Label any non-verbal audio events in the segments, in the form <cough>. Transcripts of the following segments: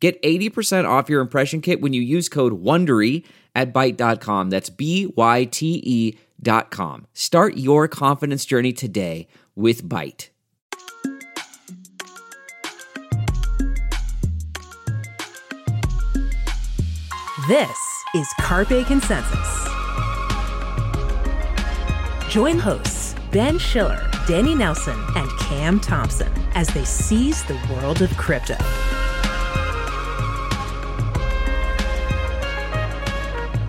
Get 80% off your impression kit when you use code WONDERY at Byte.com. That's B-Y-T-E dot com. Start your confidence journey today with Byte. This is Carpe Consensus. Join hosts Ben Schiller, Danny Nelson, and Cam Thompson as they seize the world of crypto.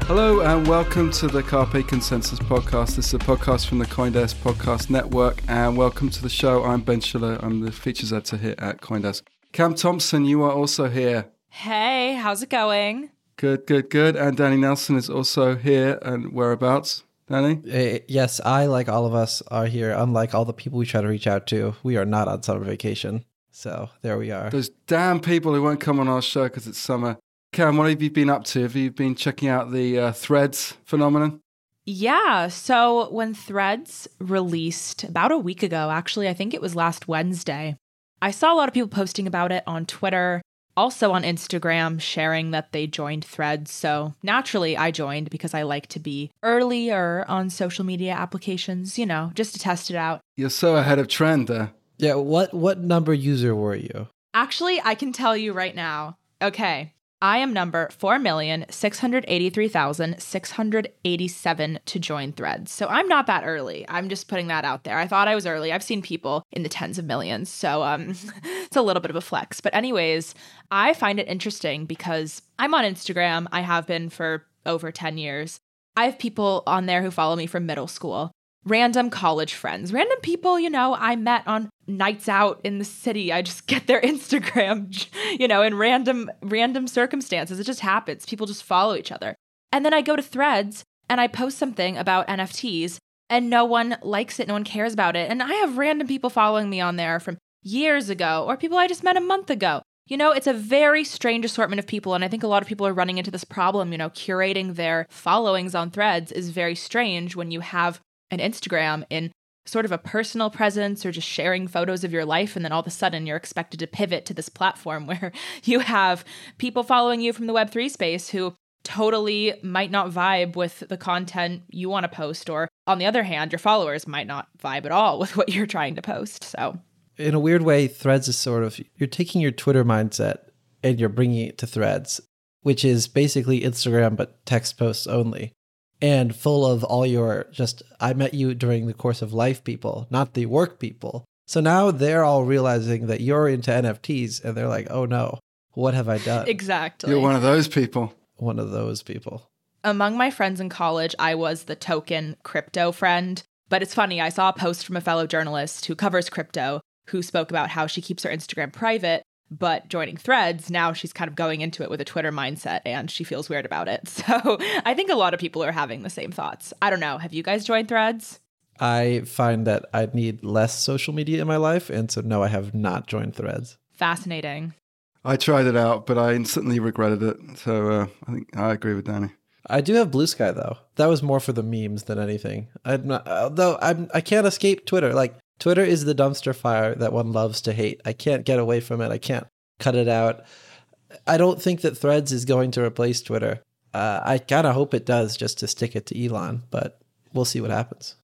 Hello and welcome to the Carpe Consensus podcast. This is a podcast from the Coindesk Podcast Network, and welcome to the show. I'm Ben Schiller. I'm the features editor here at Coindesk. Cam Thompson, you are also here. Hey, how's it going? Good, good, good. And Danny Nelson is also here. And whereabouts, Danny? Uh, yes, I, like all of us, are here. Unlike all the people we try to reach out to, we are not on summer vacation. So there we are. Those damn people who won't come on our show because it's summer. Cam, what have you been up to? Have you been checking out the uh, Threads phenomenon? Yeah. So when Threads released about a week ago, actually, I think it was last Wednesday, I saw a lot of people posting about it on Twitter, also on Instagram, sharing that they joined Threads. So naturally, I joined because I like to be earlier on social media applications, you know, just to test it out. You're so ahead of trend there. Yeah, what what number user were you? Actually, I can tell you right now. Okay. I am number 4,683,687 to join threads. So I'm not that early. I'm just putting that out there. I thought I was early. I've seen people in the tens of millions. So um, <laughs> it's a little bit of a flex. But, anyways, I find it interesting because I'm on Instagram. I have been for over 10 years. I have people on there who follow me from middle school random college friends, random people, you know, I met on nights out in the city. I just get their <laughs> Instagram, you know, in random random circumstances. It just happens. People just follow each other. And then I go to Threads and I post something about NFTs and no one likes it, no one cares about it. And I have random people following me on there from years ago or people I just met a month ago. You know, it's a very strange assortment of people. And I think a lot of people are running into this problem. You know, curating their followings on threads is very strange when you have an Instagram in sort of a personal presence or just sharing photos of your life and then all of a sudden you're expected to pivot to this platform <laughs> where you have people following you from the web3 space who totally might not vibe with the content you want to post or on the other hand your followers might not vibe at all <laughs> with what you're trying to post so. In a weird way threads is sort of you're taking your twitter mindset and you're bringing it to threads which is basically instagram but text posts only and full of all your just I met you during the course of life people, not the work people. So now they're all realizing that you're into NFTs and they're like, "Oh no, what have I done?" <laughs> Exactly. You're one of those people. One of those people. Among my friends in college, I was the token crypto friend. But it's funny, I saw a post from a fellow journalist who covers crypto who spoke about how she keeps her Instagram private but joining threads now she's kind of going into it with a twitter mindset and she feels weird about it <laughs> so i think a lot of people are having the same thoughts i don't know have you guys joined threads i find that i need less social media in my life and so no i have not joined threads fascinating I tried it out, but I instantly regretted it. So uh, I think I agree with Danny. I do have Blue Sky though. That was more for the memes than anything. I'm not, although I'm I can't escape Twitter. Like Twitter is the dumpster fire that one loves to hate. I can't get away from it. I can't cut it out. I don't think that Threads is going to replace Twitter. Uh, I kind of hope it does just to stick it to Elon, but we'll see what happens.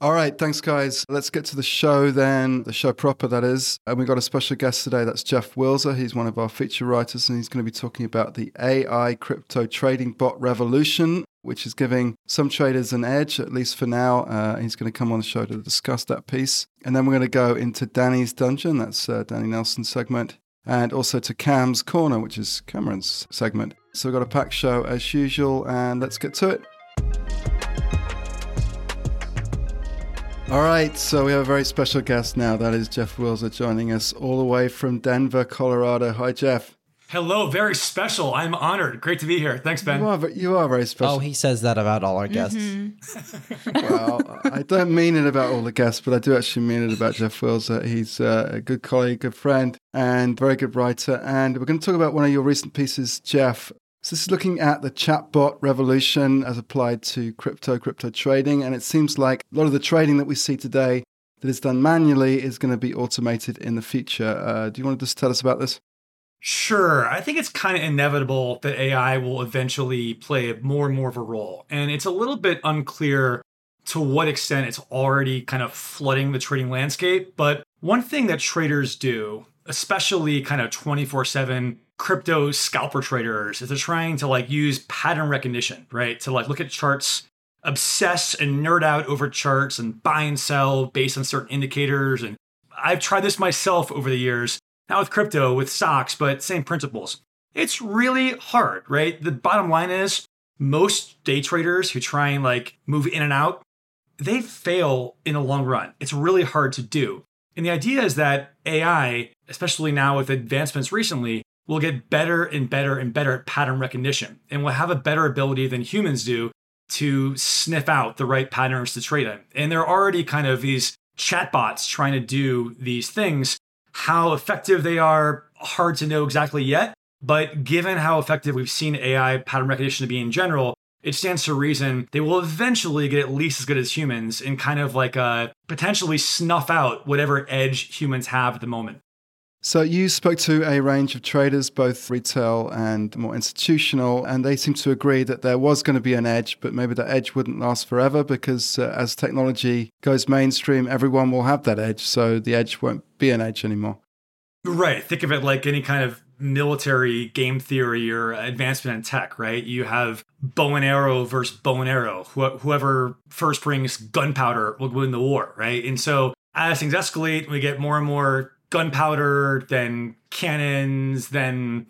All right, thanks, guys. Let's get to the show then, the show proper, that is. And we've got a special guest today. That's Jeff Wilser. He's one of our feature writers, and he's going to be talking about the AI crypto trading bot revolution, which is giving some traders an edge, at least for now. Uh, he's going to come on the show to discuss that piece. And then we're going to go into Danny's Dungeon. That's uh, Danny Nelson's segment. And also to Cam's Corner, which is Cameron's segment. So we've got a packed show as usual, and let's get to it. All right, so we have a very special guest now. That is Jeff Wilser joining us all the way from Denver, Colorado. Hi, Jeff. Hello, very special. I'm honored. Great to be here. Thanks, Ben. You are, you are very special. Oh, he says that about all our guests. <laughs> well, I don't mean it about all the guests, but I do actually mean it about Jeff Wilser. He's uh, a good colleague, good friend, and very good writer. And we're going to talk about one of your recent pieces, Jeff, so this is looking at the chatbot revolution as applied to crypto, crypto trading. And it seems like a lot of the trading that we see today that is done manually is going to be automated in the future. Uh, do you want to just tell us about this? Sure. I think it's kind of inevitable that AI will eventually play more and more of a role. And it's a little bit unclear to what extent it's already kind of flooding the trading landscape. But one thing that traders do, especially kind of 24 7 crypto scalper traders is they're trying to like use pattern recognition, right? To like look at charts, obsess and nerd out over charts and buy and sell based on certain indicators. And I've tried this myself over the years, not with crypto, with stocks, but same principles. It's really hard, right? The bottom line is most day traders who try and like move in and out, they fail in the long run. It's really hard to do. And the idea is that AI, especially now with advancements recently, will get better and better and better at pattern recognition and will have a better ability than humans do to sniff out the right patterns to trade in. And there are already kind of these chatbots trying to do these things. How effective they are, hard to know exactly yet. But given how effective we've seen AI pattern recognition to be in general, it stands to reason they will eventually get at least as good as humans and kind of like uh, potentially snuff out whatever edge humans have at the moment. So you spoke to a range of traders, both retail and more institutional, and they seem to agree that there was going to be an edge, but maybe that edge wouldn't last forever because uh, as technology goes mainstream, everyone will have that edge. So the edge won't be an edge anymore. Right. Think of it like any kind of military game theory or advancement in tech, right? You have bow and arrow versus bow and arrow. Wh- whoever first brings gunpowder will win the war, right? And so as things escalate, we get more and more gunpowder, then cannons, then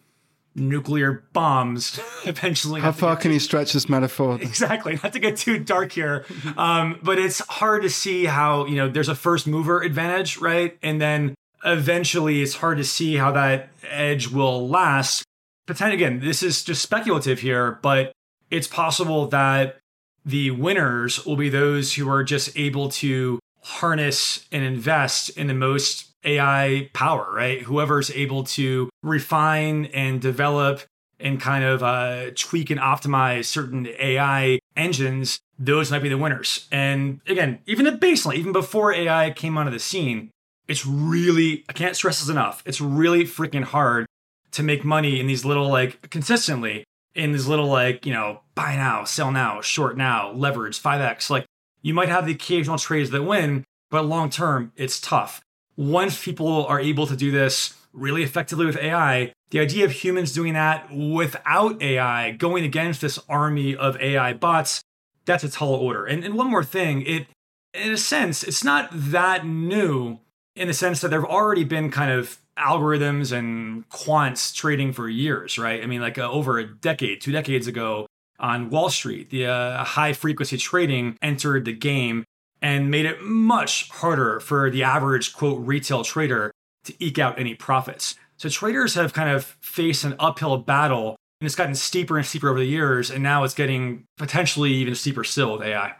nuclear bombs <laughs> eventually. How far can you stretch this metaphor? <laughs> Exactly. Not to get too dark here. Um, but it's hard to see how, you know, there's a first mover advantage, right? And then eventually it's hard to see how that edge will last. Potentially, again, this is just speculative here, but it's possible that the winners will be those who are just able to harness and invest in the most AI power, right? Whoever's able to refine and develop and kind of uh, tweak and optimize certain AI engines, those might be the winners. And again, even the baseline, even before AI came onto the scene, it's really, I can't stress this enough, it's really freaking hard to make money in these little, like, consistently in these little, like, you know, buy now, sell now, short now, leverage, 5x. Like, you might have the occasional trades that win, but long term, it's tough once people are able to do this really effectively with AI, the idea of humans doing that without AI, going against this army of AI bots, that's a tall order. And, and one more thing, it in a sense, it's not that new in the sense that there have already been kind of algorithms and quants trading for years, right? I mean, like uh, over a decade, two decades ago on Wall Street, the uh, high frequency trading entered the game and made it much harder for the average quote retail trader to eke out any profits. So traders have kind of faced an uphill battle and it's gotten steeper and steeper over the years and now it's getting potentially even steeper still with AI.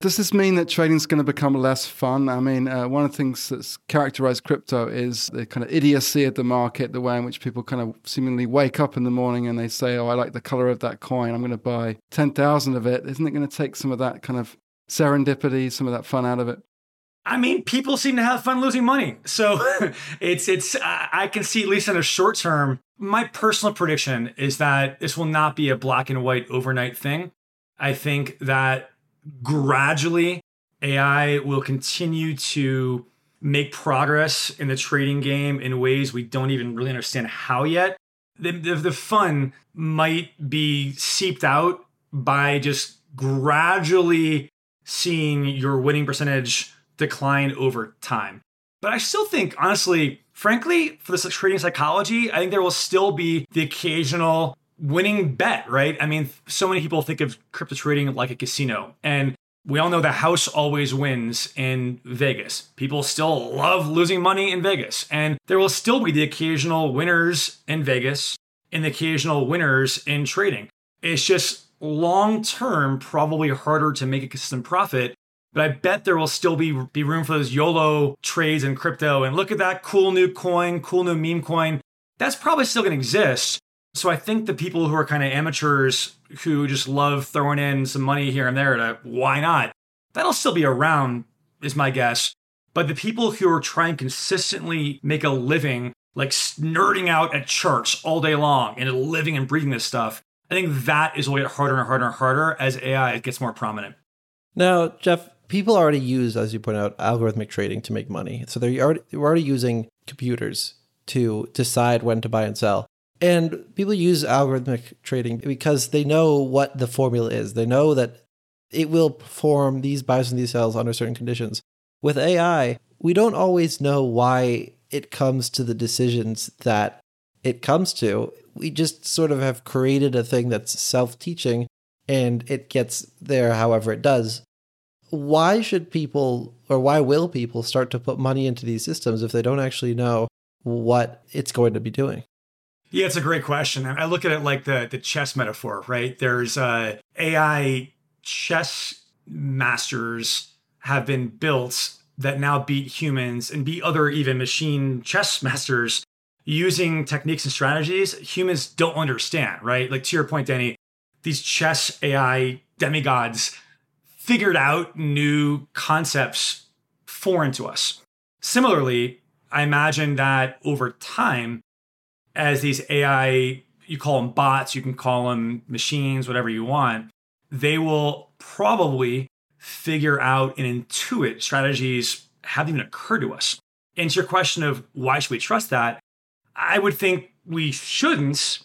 Does this mean that trading is going to become less fun? I mean, uh, one of the things that's characterized crypto is the kind of idiocy of the market, the way in which people kind of seemingly wake up in the morning and they say, Oh, I like the color of that coin. I'm going to buy 10,000 of it. Isn't it going to take some of that kind of serendipity, some of that fun out of it? I mean, people seem to have fun losing money. So <laughs> it's it's uh, I can see at least in the short term. My personal prediction is that this will not be a black and white overnight thing. I think that gradually AI will continue to make progress in the trading game in ways we don't even really understand how yet. The, the, the fun might be seeped out by just gradually seeing your winning percentage decline over time. But I still think, honestly, frankly, for the trading psychology, I think there will still be the occasional winning bet, right? I mean, so many people think of crypto trading like a casino. And we all know the house always wins in Vegas. People still love losing money in Vegas. And there will still be the occasional winners in Vegas and the occasional winners in trading. It's just long term, probably harder to make a consistent profit. But I bet there will still be, be room for those YOLO trades in crypto. And look at that cool new coin, cool new meme coin. That's probably still going to exist. So I think the people who are kind of amateurs who just love throwing in some money here and there to why not, that'll still be around, is my guess. But the people who are trying consistently make a living, like nerding out at charts all day long and living and breathing this stuff, I think that is will get harder and harder and harder as AI gets more prominent. Now, Jeff, people already use, as you point out, algorithmic trading to make money. So they're already, they're already using computers to decide when to buy and sell. And people use algorithmic trading because they know what the formula is. They know that it will perform these buys and these sells under certain conditions. With AI, we don't always know why it comes to the decisions that it comes to. We just sort of have created a thing that's self teaching and it gets there however it does. Why should people, or why will people start to put money into these systems if they don't actually know what it's going to be doing? Yeah, it's a great question. I look at it like the the chess metaphor, right? There's uh, AI chess masters have been built that now beat humans and beat other even machine chess masters using techniques and strategies humans don't understand, right? Like to your point, Danny, these chess AI demigods figured out new concepts foreign to us. Similarly, I imagine that over time, as these AI, you call them bots, you can call them machines, whatever you want, they will probably figure out and intuit strategies haven't even occurred to us. And to your question of why should we trust that, I would think we shouldn't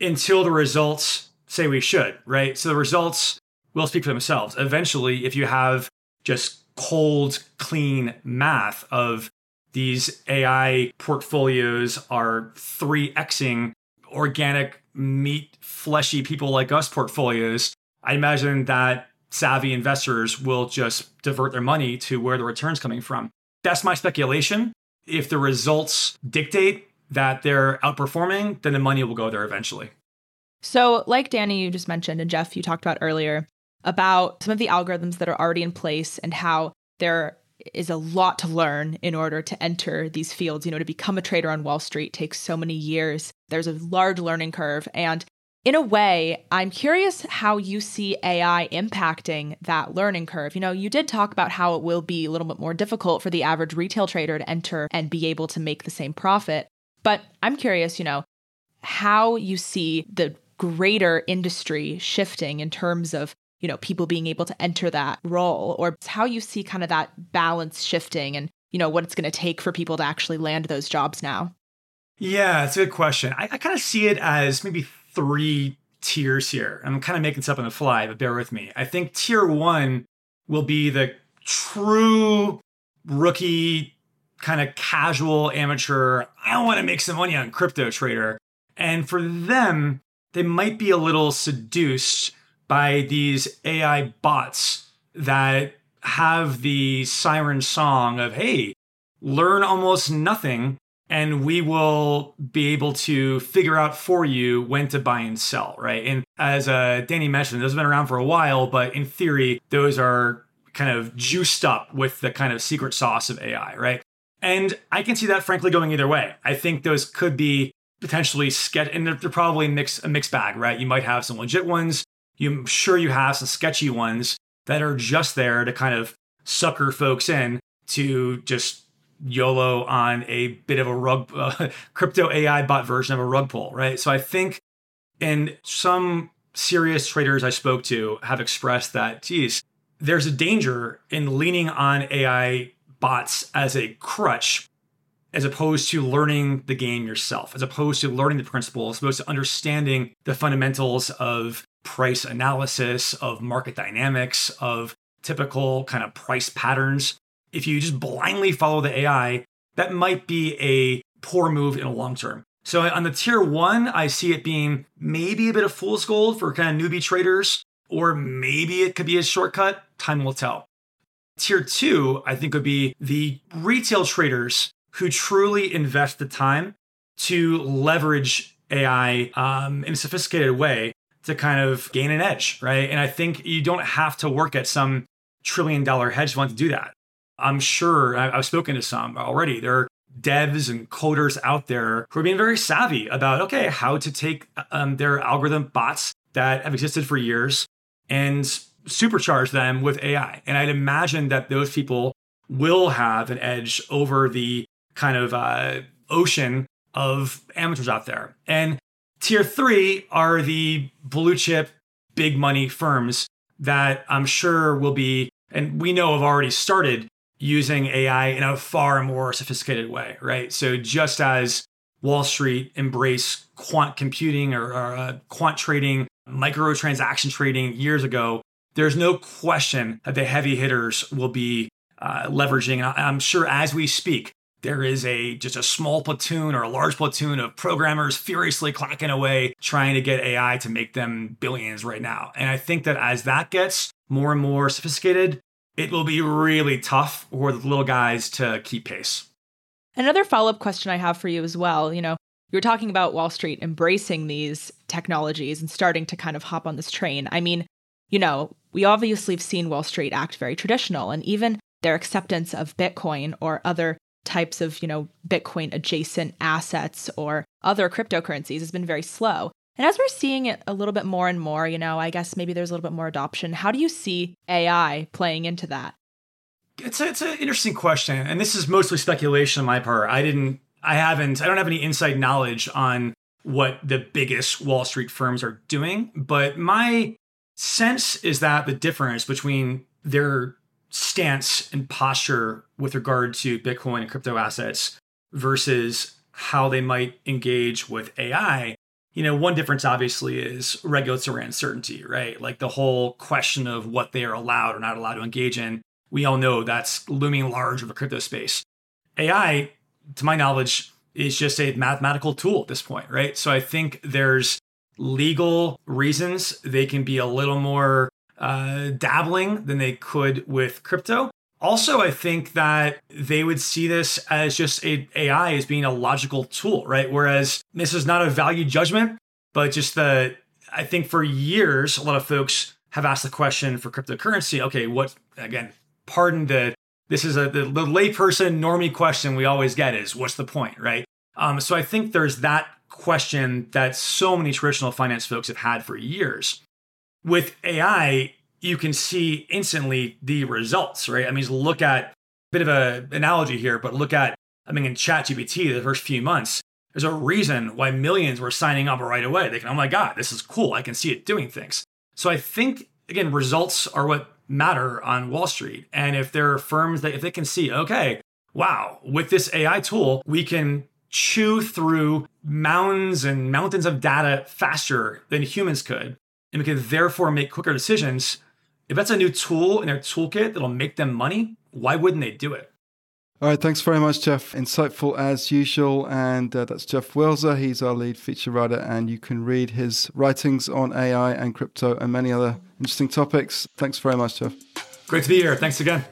until the results say we should, right? So the results will speak for themselves. Eventually, if you have just cold, clean math of these AI portfolios are 3xing organic meat, fleshy people like us portfolios. I imagine that savvy investors will just divert their money to where the return's coming from. That's my speculation. If the results dictate that they're outperforming, then the money will go there eventually. So, like Danny, you just mentioned, and Jeff, you talked about earlier, about some of the algorithms that are already in place and how they're a lot to learn in order to enter these fields. You know, to become a trader on Wall Street takes so many years. There's a large learning curve. And in a way, I'm curious how you see AI impacting that learning curve. You know, you did talk about how it will be a little bit more difficult for the average retail trader to enter and be able to make the same profit. But I'm curious, you know, how you see the greater industry shifting in terms of you know, people being able to enter that role or how you see kind of that balance shifting and, you know, what it's going to take for people to actually land those jobs now? Yeah, it's a good question. I, I kind of see it as maybe three tiers here. I'm kind of making this up on the fly, but bear with me. I think tier one will be the true rookie, kind of casual amateur. I want to make some money on crypto trader. And for them, they might be a little seduced by these AI bots that have the siren song of, hey, learn almost nothing and we will be able to figure out for you when to buy and sell, right? And as uh, Danny mentioned, those have been around for a while, but in theory, those are kind of juiced up with the kind of secret sauce of AI, right? And I can see that frankly going either way. I think those could be potentially sketch, and they're, they're probably mix, a mixed bag, right? You might have some legit ones, I'm sure you have some sketchy ones that are just there to kind of sucker folks in to just YOLO on a bit of a rug, <laughs> uh, crypto AI bot version of a rug pull, right? So I think, and some serious traders I spoke to have expressed that, geez, there's a danger in leaning on AI bots as a crutch as opposed to learning the game yourself, as opposed to learning the principles, as opposed to understanding the fundamentals of price analysis, of market dynamics, of typical kind of price patterns. If you just blindly follow the AI, that might be a poor move in the long term. So on the tier one, I see it being maybe a bit of fool's gold for kind of newbie traders, or maybe it could be a shortcut. Time will tell. Tier two, I think, would be the retail traders who truly invest the time to leverage AI um, in a sophisticated way to kind of gain an edge, right? And I think you don't have to work at some trillion dollar hedge fund to do that. I'm sure I've spoken to some already. There are devs and coders out there who are being very savvy about, okay, how to take um, their algorithm bots that have existed for years and supercharge them with AI. And I'd imagine that those people will have an edge over the kind of uh, ocean of amateurs out there. And tier three are the blue chip, big money firms that I'm sure will be, and we know have already started using AI in a far more sophisticated way, right? So just as Wall Street embraced quant computing or, or uh, quant trading, microtransaction trading years ago, there's no question that the heavy hitters will be uh, leveraging. I'm sure as we speak, there is a just a small platoon or a large platoon of programmers furiously clacking away trying to get AI to make them billions right now. And I think that as that gets more and more sophisticated, it will be really tough for the little guys to keep pace. Another follow up question I have for you as well, you know, you were talking about Wall Street embracing these technologies and starting to kind of hop on this train. I mean, you know, we obviously have seen Wall Street act very traditional, and even their acceptance of Bitcoin or other types of, you know, Bitcoin adjacent assets or other cryptocurrencies has been very slow. And as we're seeing it a little bit more and more, you know, I guess maybe there's a little bit more adoption. How do you see AI playing into that? It's a, it's an interesting question, and this is mostly speculation on my part. I didn't, I haven't, I don't have any inside knowledge on what the biggest Wall Street firms are doing, but my sense is that the difference between their stance and posture with regard to Bitcoin and crypto assets versus how they might engage with AI you know, one difference obviously is regulatory uncertainty, right? Like the whole question of what they are allowed or not allowed to engage in. We all know that's looming large of the crypto space. AI, to my knowledge, is just a mathematical tool at this point, right? So I think there's legal reasons they can be a little more uh, dabbling than they could with crypto. Also, I think that they would see this as just a AI as being a logical tool, right? Whereas this is not a value judgment, but just the I think for years a lot of folks have asked the question for cryptocurrency. Okay, what again? Pardon the this is a the, the layperson normie question we always get is what's the point, right? Um, so I think there's that question that so many traditional finance folks have had for years. With AI, you can see instantly the results, right? I mean, look at a bit of an analogy here, but look at, I mean, in ChatGPT, the first few months, there's a reason why millions were signing up right away. They can, oh my God, this is cool. I can see it doing things. So I think, again, results are what matter on Wall Street. And if there are firms that, if they can see, okay, wow, with this AI tool, we can chew through mounds and mountains of data faster than humans could. And we can therefore make quicker decisions if that's a new tool in their toolkit that'll make them money, why wouldn't they do it? All right, thanks very much, Jeff. Insightful as usual. And uh, that's Jeff Wilser. He's our lead feature writer, and you can read his writings on AI and crypto and many other interesting topics. Thanks very much, Jeff. Great to be here. Thanks again.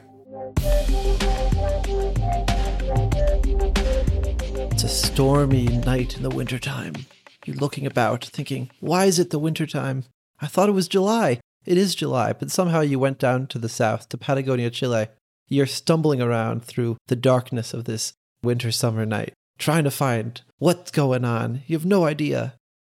It's a stormy night in the wintertime. You're looking about, thinking, why is it the wintertime? I thought it was July. It is July, but somehow you went down to the south, to Patagonia, Chile. You're stumbling around through the darkness of this winter summer night, trying to find what's going on. You have no idea.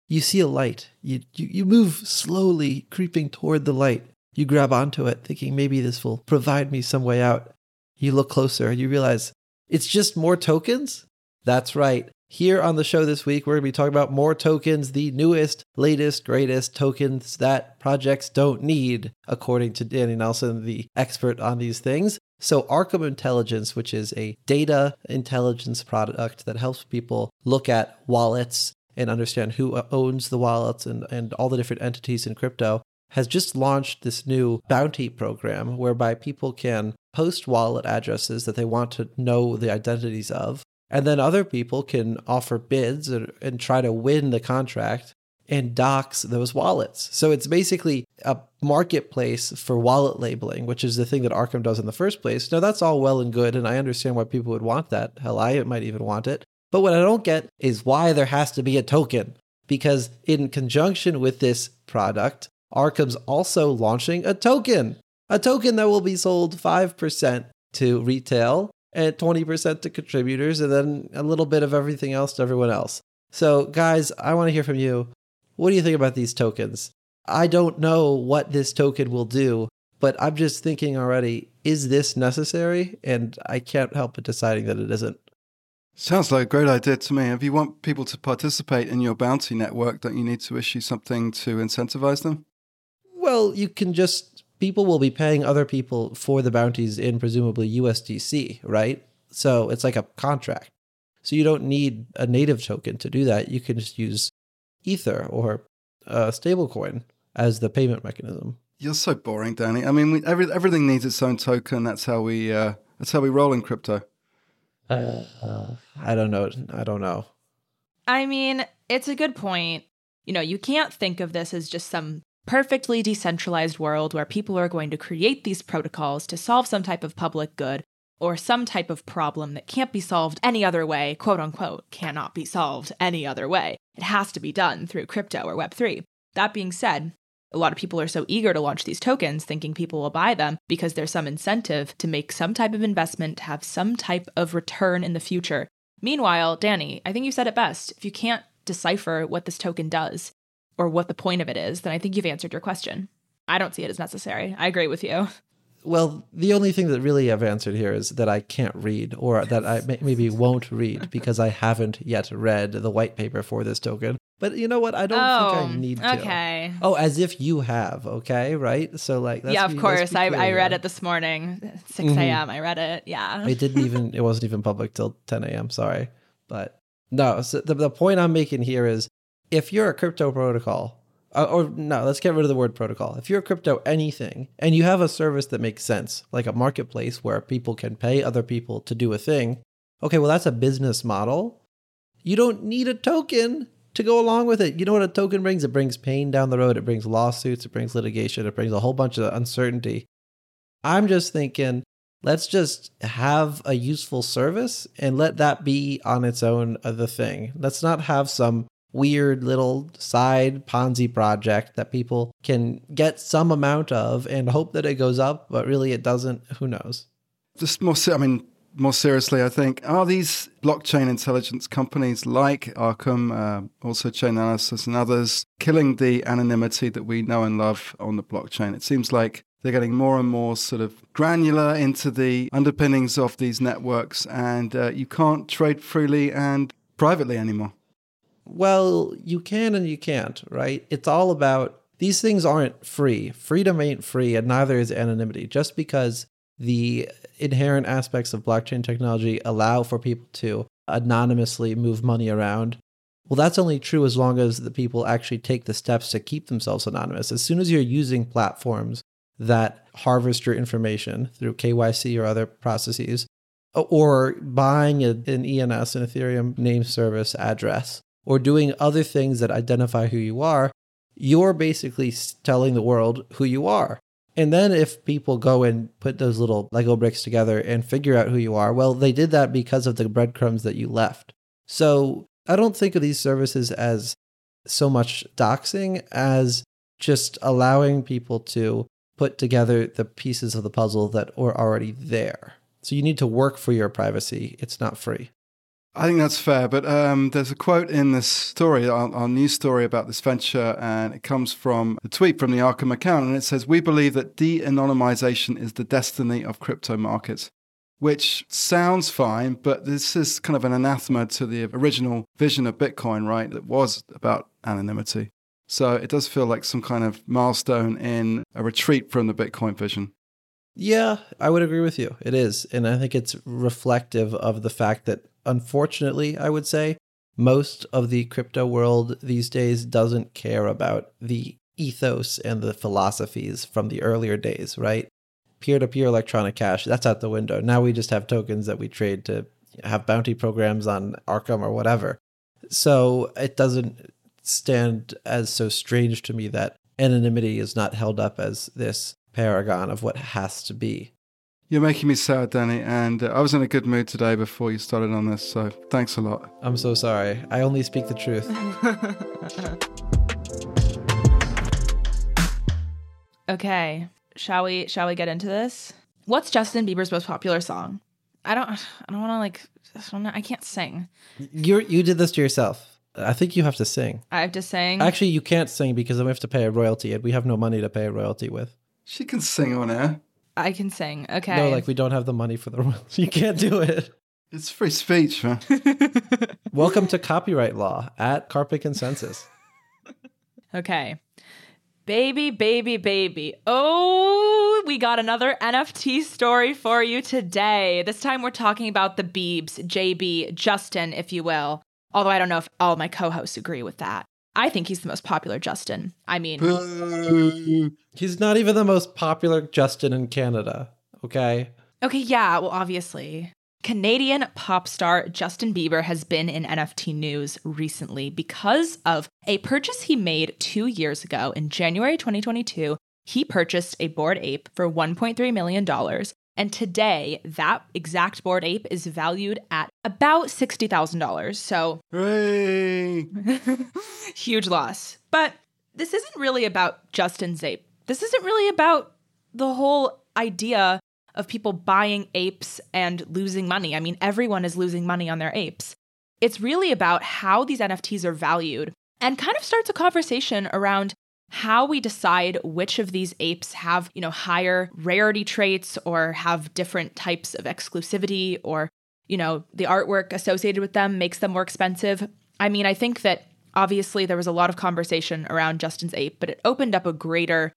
You see a light. You, you, you move slowly, creeping toward the light. You grab onto it, thinking maybe this will provide me some way out. You look closer, you realize it's just more tokens? That's right. Here on the show this week, we're going to be talking about more tokens, the newest, latest, greatest tokens that projects don't need, according to Danny Nelson, the expert on these things. So, Arkham Intelligence, which is a data intelligence product that helps people look at wallets and understand who owns the wallets and, and all the different entities in crypto, has just launched this new bounty program whereby people can post wallet addresses that they want to know the identities of and then other people can offer bids and, and try to win the contract and dox those wallets. So it's basically a marketplace for wallet labeling, which is the thing that Arkham does in the first place. Now, that's all well and good, and I understand why people would want that. Hell, I might even want it. But what I don't get is why there has to be a token. Because in conjunction with this product, Arkham's also launching a token, a token that will be sold 5% to retail and 20% to contributors, and then a little bit of everything else to everyone else. So, guys, I want to hear from you. What do you think about these tokens? I don't know what this token will do, but I'm just thinking already, is this necessary? And I can't help but deciding that it isn't. Sounds like a great idea to me. If you want people to participate in your bounty network, don't you need to issue something to incentivize them? Well, you can just people will be paying other people for the bounties in presumably USDC, right? So it's like a contract. So you don't need a native token to do that. You can just use Ether or a stablecoin as the payment mechanism. You're so boring, Danny. I mean, we, every, everything needs its own token. That's how we uh, that's how we roll in crypto. Uh, I don't know. I don't know. I mean, it's a good point. You know, you can't think of this as just some perfectly decentralized world where people are going to create these protocols to solve some type of public good or some type of problem that can't be solved any other way, quote unquote, cannot be solved any other way. It has to be done through crypto or Web3. That being said, a lot of people are so eager to launch these tokens, thinking people will buy them because there's some incentive to make some type of investment, to have some type of return in the future. Meanwhile, Danny, I think you said it best. If you can't decipher what this token does, or what the point of it is, then I think you've answered your question. I don't see it as necessary. I agree with you. <laughs> Well, the only thing that really I've answered here is that I can't read, or that I maybe won't read <laughs> because I haven't yet read the white paper for this token. But you know what? I don't oh, think I oh, need to. Okay. Oh, as if you have. Okay, right? So like, yeah, of course. I, I read it this morning, six a.m. Mm-hmm. I read it. Yeah. It didn't even. It wasn't even public till ten a.m. Sorry, but no. So the the point I'm making here is if you're a crypto protocol, uh, or no, let's get rid of the word protocol. If you're a crypto anything and you have a service that makes sense, like a marketplace where people can pay other people to do a thing, okay, well, that's a business model. You don't need a token to go along with it. You know what a token brings? It brings pain down the road, it brings lawsuits, it brings litigation, it brings a whole bunch of uncertainty. I'm just thinking, let's just have a useful service and let that be on its own the thing. Let's not have some weird little side Ponzi project that people can get some amount of and hope that it goes up, but really it doesn't. Who knows? Just more, I mean, more seriously, I think, are these blockchain intelligence companies like Arkham, uh, also Chainalysis and others, killing the anonymity that we know and love on the blockchain? It seems like they're getting more and more sort of granular into the underpinnings of these networks, and uh, you can't trade freely and privately anymore. Well, you can and you can't, right? It's all about these things aren't free. Freedom ain't free, and neither is anonymity. Just because the inherent aspects of blockchain technology allow for people to anonymously move money around, well, that's only true as long as the people actually take the steps to keep themselves anonymous. As soon as you're using platforms that harvest your information through KYC or other processes, or buying an ENS, an Ethereum name service address, or doing other things that identify who you are, you're basically telling the world who you are. And then if people go and put those little Lego bricks together and figure out who you are, well, they did that because of the breadcrumbs that you left. So I don't think of these services as so much doxing as just allowing people to put together the pieces of the puzzle that are already there. So you need to work for your privacy. It's not free. I think that's fair, but um, there's a quote in this story, our, our, news story about this venture, and it comes from a tweet from the Arkham account, and it says, "We believe that de-anonymization is the destiny of crypto markets. which sounds fine, but this is kind of an anathema to the original vision of Bitcoin, right? That was about anonymity. So it does feel like some kind of milestone in a retreat from the Bitcoin vision. Yeah, I would agree with you. It is. And I think it's reflective of the fact that, unfortunately, I would say, most of the crypto world these days doesn't care about the ethos and the philosophies from the earlier days, right? Peer to peer electronic cash, that's out the window. Now we just have tokens that we trade to have bounty programs on Arkham or whatever. So it doesn't stand as so strange to me that anonymity is not held up as this paragon of what has to be. You're making me sad, Danny, and uh, I was in a good mood today before you started on this, so thanks a lot. I'm so sorry. I only speak the truth. <laughs> okay, shall we shall we get into this? What's Justin Bieber's most popular song? I don't I don't want to like I, don't, I can't sing. You you did this to yourself. I think you have to sing. I have to sing. Actually, you can't sing because then we have to pay a royalty, and we have no money to pay a royalty with. She can sing on air. I can sing. Okay. No, like we don't have the money for the royalty. <laughs> You can't do it. It's free speech, man. <laughs> Welcome to copyright law at Carpe Consensus. <laughs> okay. Baby, baby, baby. Oh, we got another NFT story for you today. This time we're talking about the Beebs, JB, Justin, if you will. Although I don't know if all my co hosts agree with that. I think he's the most popular Justin. I mean, he's not even the most popular Justin in Canada, okay? Okay, yeah, well, obviously. Canadian pop star Justin Bieber has been in NFT news recently because of a purchase he made two years ago in January 2022. He purchased a Bored Ape for $1.3 million. And today, that exact Bored Ape is valued at about $60,000. So, <laughs> huge loss. But this isn't really about Justin's ape. This isn't really about the whole idea of people buying apes and losing money. I mean, everyone is losing money on their apes. It's really about how these NFTs are valued and kind of starts a conversation around how we decide which of these apes have, you know, higher rarity traits or have different types of exclusivity or, you know, the artwork associated with them makes them more expensive. I mean, I think that obviously there was a lot of conversation around Justin's ape, but it opened up a greater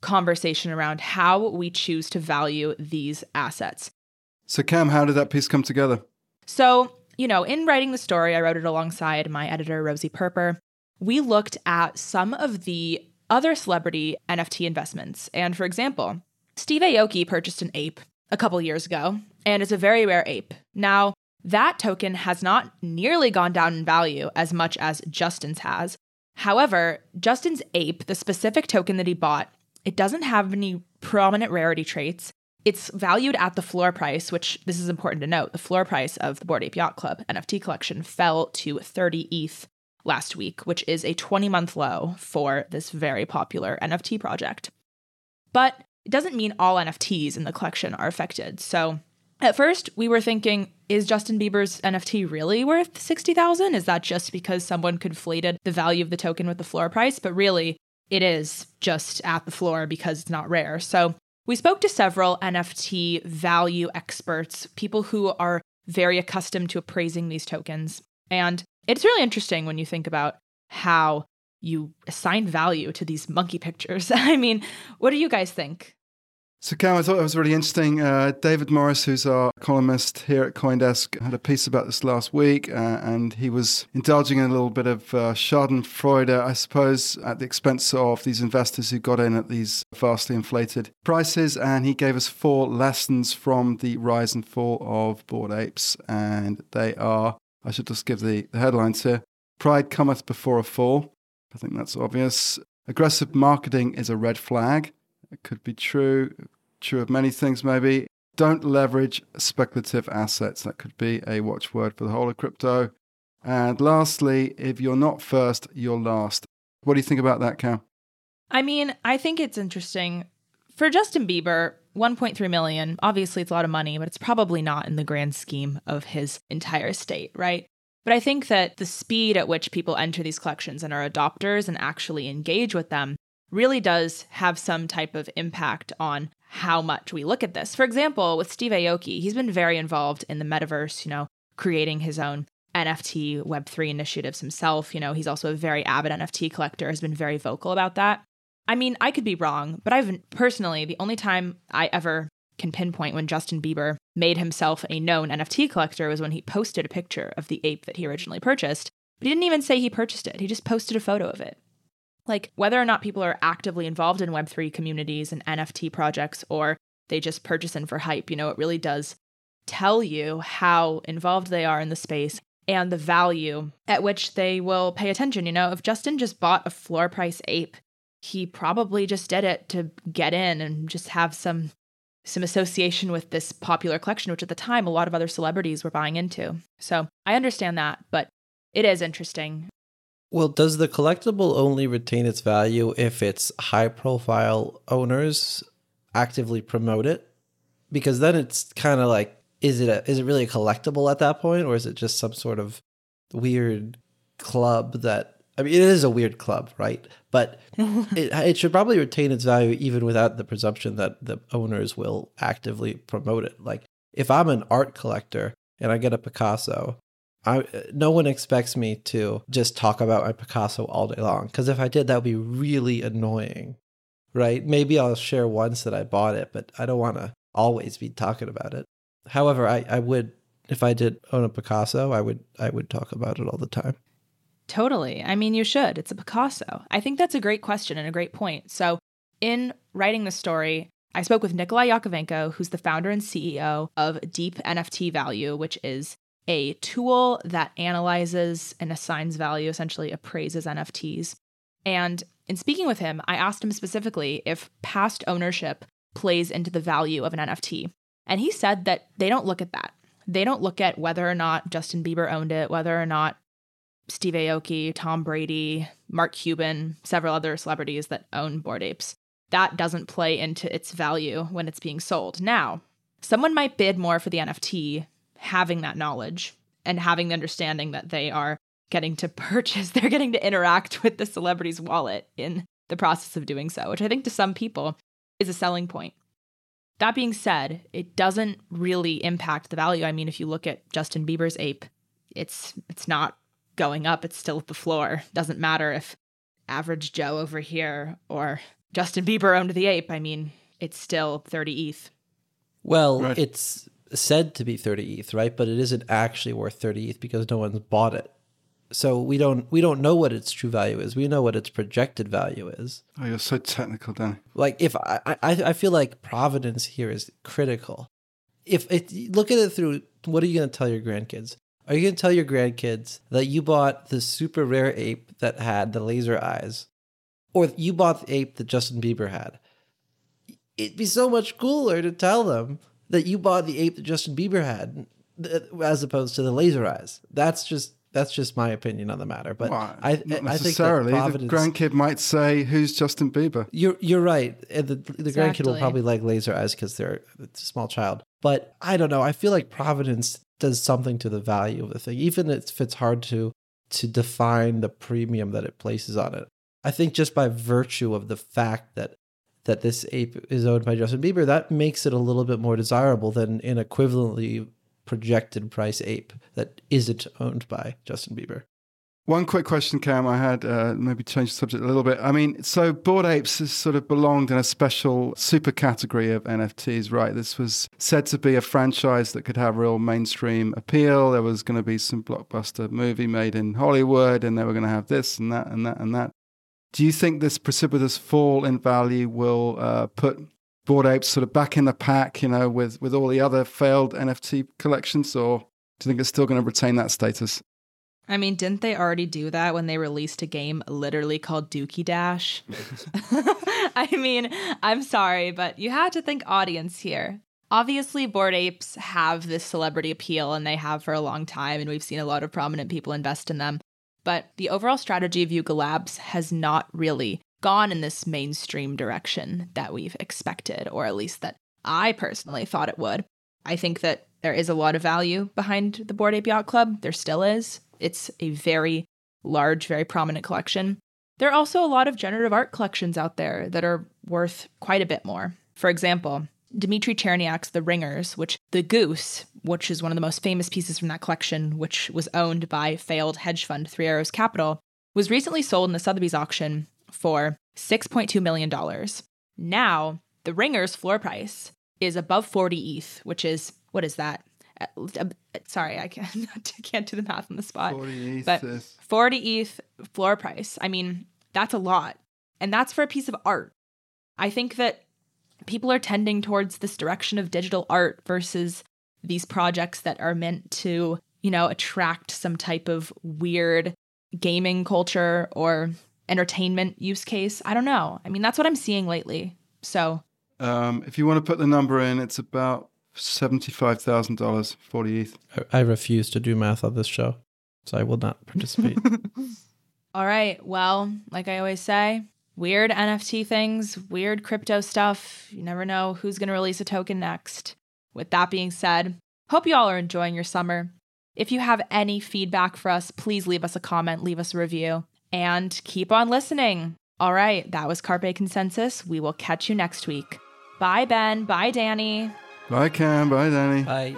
conversation around how we choose to value these assets. So, Cam, how did that piece come together? So, you know, in writing the story, I wrote it alongside my editor, Rosie Perper. We looked at some of the other celebrity NFT investments. And for example, Steve Aoki purchased an ape a couple years ago, and it's a very rare ape. Now, that token has not nearly gone down in value as much as Justin's has. However, Justin's ape, the specific token that he bought, it doesn't have any prominent rarity traits. It's valued at the floor price, which this is important to note. The floor price of the Bored Ape Yacht Club NFT collection fell to 30 ETH last week, which is a 20 month low for this very popular NFT project. But it doesn't mean all NFTs in the collection are affected. So at first, we were thinking, is Justin Bieber's NFT really worth 60,000? Is that just because someone conflated the value of the token with the floor price? But really, it is just at the floor because it's not rare. So we spoke to several NFT value experts, people who are very accustomed to appraising these tokens. And it's really interesting when you think about how you assign value to these monkey pictures. <laughs> I mean, what do you guys think? So, Cam, I thought it was really interesting. Uh, David Morris, who's our columnist here at Coindesk, had a piece about this last week, uh, and he was indulging in a little bit of uh, Schadenfreude, I suppose, at the expense of these investors who got in at these vastly inflated prices. And he gave us four lessons from the rise and fall of Bored Apes, and they are I should just give the, the headlines here. Pride cometh before a fall. I think that's obvious. Aggressive marketing is a red flag. It could be true, true of many things maybe. Don't leverage speculative assets. That could be a watchword for the whole of crypto. And lastly, if you're not first, you're last. What do you think about that, Cam? I mean, I think it's interesting. For Justin Bieber, 1.3 million, obviously it's a lot of money, but it's probably not in the grand scheme of his entire estate, right? But I think that the speed at which people enter these collections and are adopters and actually engage with them really does have some type of impact on how much we look at this. For example, with Steve Aoki, he's been very involved in the metaverse, you know, creating his own NFT Web3 initiatives himself. You know, he's also a very avid NFT collector, has been very vocal about that. I mean, I could be wrong, but I've personally, the only time I ever can pinpoint when Justin Bieber made himself a known NFT collector was when he posted a picture of the ape that he originally purchased. But he didn't even say he purchased it, he just posted a photo of it. Like, whether or not people are actively involved in Web3 communities and NFT projects, or they just purchase in for hype, you know, it really does tell you how involved they are in the space and the value at which they will pay attention. You know, if Justin just bought a floor price ape, he probably just did it to get in and just have some some association with this popular collection, which at the time a lot of other celebrities were buying into. So I understand that, but it is interesting. Well, does the collectible only retain its value if its high profile owners actively promote it? Because then it's kind of like is it a, is it really a collectible at that point or is it just some sort of weird club that I mean, it is a weird club, right? But <laughs> it, it should probably retain its value even without the presumption that the owners will actively promote it. Like, if I'm an art collector and I get a Picasso, I no one expects me to just talk about my Picasso all day long. Because if I did, that would be really annoying, right? Maybe I'll share once that I bought it, but I don't want to always be talking about it. However, I, I would if I did own a Picasso, I would I would talk about it all the time. Totally. I mean, you should. It's a Picasso. I think that's a great question and a great point. So, in writing the story, I spoke with Nikolai Yakovenko, who's the founder and CEO of Deep NFT Value, which is a tool that analyzes and assigns value, essentially appraises NFTs. And in speaking with him, I asked him specifically if past ownership plays into the value of an NFT. And he said that they don't look at that. They don't look at whether or not Justin Bieber owned it, whether or not Steve Aoki, Tom Brady, Mark Cuban, several other celebrities that own Bored Apes. That doesn't play into its value when it's being sold. Now, someone might bid more for the NFT having that knowledge and having the understanding that they are getting to <laughs> purchase, they're getting to interact with the celebrity's wallet in the process of doing so, which I think to some people is a selling point. That being said, it doesn't really impact the value. I mean, if you look at Justin Bieber's ape, it's it's not going up, it's still at the floor. Doesn't matter if average Joe over here or Justin Bieber owned the ape. I mean, it's still 30 ETH. Well, right. it's said to be 30 ETH, right? But it isn't actually worth 30 ETH because no one's bought it. So we don't we don't know what its true value is. We know what its projected value is. Oh, you're so technical, Danny. Like if I I, I feel like providence here is critical. If it look at it through what are you going to tell your grandkids? Are you going to tell your grandkids that you bought the super rare ape that had the laser eyes? Or you bought the ape that Justin Bieber had? It'd be so much cooler to tell them that you bought the ape that Justin Bieber had as opposed to the laser eyes. That's just that's just my opinion on the matter. But well, I, not necessarily. I think the grandkid might say, "Who's Justin Bieber?" You're you're right. The the exactly. grandkid will probably like laser eyes because they're a small child. But I don't know. I feel like Providence does something to the value of the thing, even if it's hard to to define the premium that it places on it. I think just by virtue of the fact that that this ape is owned by Justin Bieber, that makes it a little bit more desirable than an equivalently projected price ape that isn't owned by Justin Bieber. One quick question, Cam, I had, uh, maybe change the subject a little bit. I mean, so Bored Apes has sort of belonged in a special super category of NFTs, right? This was said to be a franchise that could have real mainstream appeal. There was going to be some blockbuster movie made in Hollywood, and they were going to have this and that and that and that. Do you think this precipitous fall in value will uh, put Bored Apes sort of back in the pack, you know, with, with all the other failed NFT collections, or do you think it's still going to retain that status? I mean, didn't they already do that when they released a game literally called Dookie Dash? <laughs> <laughs> I mean, I'm sorry, but you have to think audience here. Obviously, Bored Apes have this celebrity appeal and they have for a long time, and we've seen a lot of prominent people invest in them. But the overall strategy of Yuga Labs has not really gone in this mainstream direction that we've expected, or at least that I personally thought it would. I think that there is a lot of value behind the Bored Ape Yacht Club. There still is. It's a very large, very prominent collection. There are also a lot of generative art collections out there that are worth quite a bit more. For example, Dmitry Cherniak's The Ringers, which The Goose, which is one of the most famous pieces from that collection, which was owned by failed hedge fund Three Arrows Capital, was recently sold in the Sotheby's auction for $6.2 million. Now, The Ringers floor price is above 40 ETH, which is, what is that? Uh, uh, sorry, I can't, <laughs> can't do the math on the spot. 40 ETH but 40 ETH floor price. I mean, that's a lot. And that's for a piece of art. I think that people are tending towards this direction of digital art versus these projects that are meant to, you know, attract some type of weird gaming culture or entertainment use case. I don't know. I mean, that's what I'm seeing lately. So, Um, if you want to put the number in, it's about seventy-five thousand dollars, forty ETH. I, I refuse to do math on this show, so I will not <laughs> participate. all right. Well, like I always say, weird NFT things, weird crypto stuff. You never know who's going to release a token next. With that being said, hope you all are enjoying your summer. If you have any feedback for us, please leave us a comment, leave us a review, and keep on listening. All right, that was Carpe Consensus. We will catch you next week. Bye, Ben. Bye, Danny. Bye, Cam. Bye, Danny. Bye.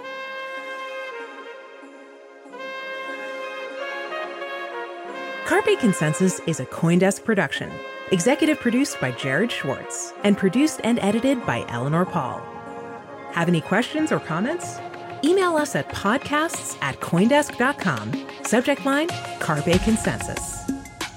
Carpe Consensus is a Coindesk production. Executive produced by Jared Schwartz and produced and edited by Eleanor Pahl. Have any questions or comments? Email us at podcasts at Coindesk.com. Subject line Carpe Consensus.